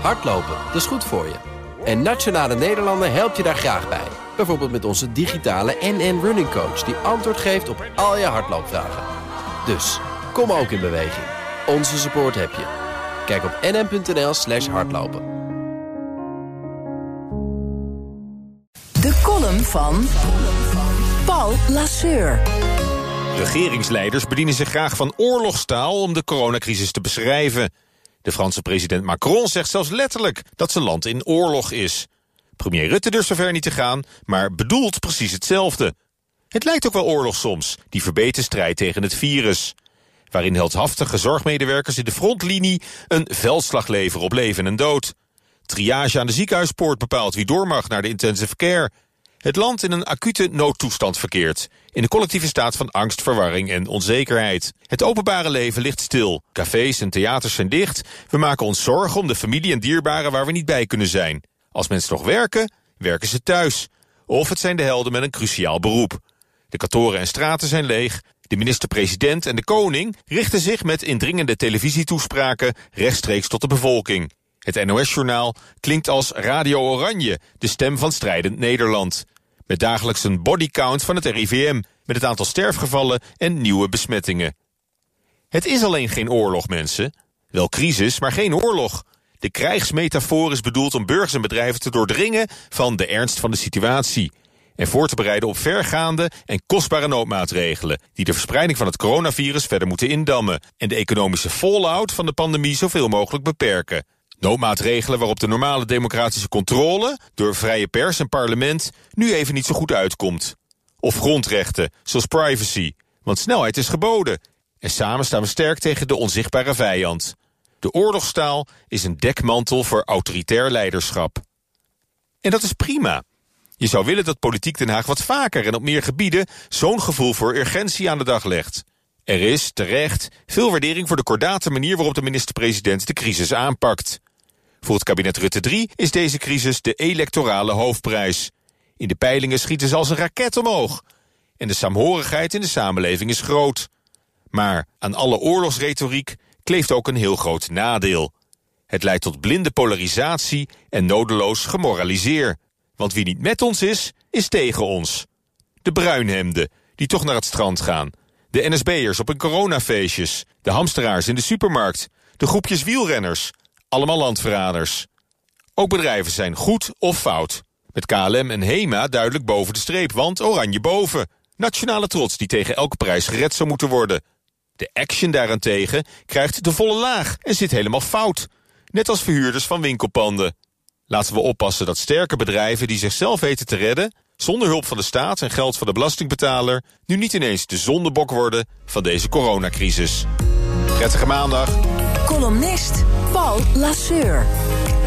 Hardlopen, dat is goed voor je. En Nationale Nederlanden helpt je daar graag bij. Bijvoorbeeld met onze digitale NN Running Coach... die antwoord geeft op al je hardloopvragen. Dus, kom ook in beweging. Onze support heb je. Kijk op nn.nl slash hardlopen. De column van Paul Lasseur. Regeringsleiders bedienen zich graag van oorlogstaal om de coronacrisis te beschrijven. De Franse president Macron zegt zelfs letterlijk dat zijn land in oorlog is. Premier Rutte durft zover niet te gaan, maar bedoelt precies hetzelfde. Het lijkt ook wel oorlog soms, die verbeten strijd tegen het virus. Waarin heldhaftige zorgmedewerkers in de frontlinie een veldslag leveren op leven en dood. Triage aan de ziekenhuispoort bepaalt wie door mag naar de intensive care. Het land in een acute noodtoestand verkeert. In een collectieve staat van angst, verwarring en onzekerheid. Het openbare leven ligt stil. Cafés en theaters zijn dicht. We maken ons zorgen om de familie en dierbaren waar we niet bij kunnen zijn. Als mensen nog werken, werken ze thuis. Of het zijn de helden met een cruciaal beroep. De kantoren en straten zijn leeg. De minister-president en de koning richten zich met indringende televisietoespraken rechtstreeks tot de bevolking. Het NOS-journaal klinkt als Radio Oranje, de stem van strijdend Nederland. Met dagelijks een bodycount van het RIVM, met het aantal sterfgevallen en nieuwe besmettingen. Het is alleen geen oorlog, mensen. Wel crisis, maar geen oorlog. De krijgsmetafoor is bedoeld om burgers en bedrijven te doordringen van de ernst van de situatie. En voor te bereiden op vergaande en kostbare noodmaatregelen... die de verspreiding van het coronavirus verder moeten indammen... en de economische fallout van de pandemie zoveel mogelijk beperken. Noodmaatregelen waarop de normale democratische controle... door vrije pers en parlement nu even niet zo goed uitkomt. Of grondrechten, zoals privacy. Want snelheid is geboden. En samen staan we sterk tegen de onzichtbare vijand. De oorlogstaal is een dekmantel voor autoritair leiderschap. En dat is prima. Je zou willen dat politiek Den Haag wat vaker en op meer gebieden... zo'n gevoel voor urgentie aan de dag legt. Er is, terecht, veel waardering voor de kordate manier... waarop de minister-president de crisis aanpakt. Voor het kabinet Rutte 3 is deze crisis de electorale hoofdprijs. In de peilingen schieten ze als een raket omhoog. En de saamhorigheid in de samenleving is groot. Maar aan alle oorlogsretoriek kleeft ook een heel groot nadeel. Het leidt tot blinde polarisatie en nodeloos gemoraliseer. Want wie niet met ons is, is tegen ons. De bruinhemden, die toch naar het strand gaan. De NSB'ers op hun coronafeestjes. De hamsteraars in de supermarkt. De groepjes wielrenners. Allemaal landverraders. Ook bedrijven zijn goed of fout. Met KLM en HEMA duidelijk boven de streep, want oranje boven. Nationale trots die tegen elke prijs gered zou moeten worden. De Action daarentegen krijgt de volle laag en zit helemaal fout. Net als verhuurders van winkelpanden. Laten we oppassen dat sterke bedrijven die zichzelf weten te redden... zonder hulp van de staat en geld van de belastingbetaler... nu niet ineens de zondebok worden van deze coronacrisis. Prettige maandag. Columnist Paul Lasseur.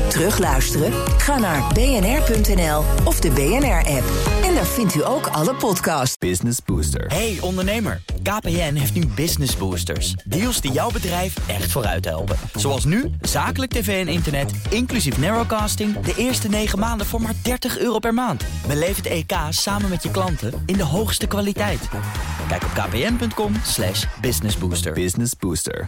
Terugluisteren? Ga naar bnr.nl of de BNR-app. En daar vindt u ook alle podcasts. Business Booster. Hey ondernemer, KPN heeft nu Business Boosters. Deals die jouw bedrijf echt vooruit helpen. Zoals nu, zakelijk tv en internet, inclusief narrowcasting... de eerste 9 maanden voor maar 30 euro per maand. Beleef het EK samen met je klanten in de hoogste kwaliteit. Kijk op kpn.com businessbooster. Business Booster.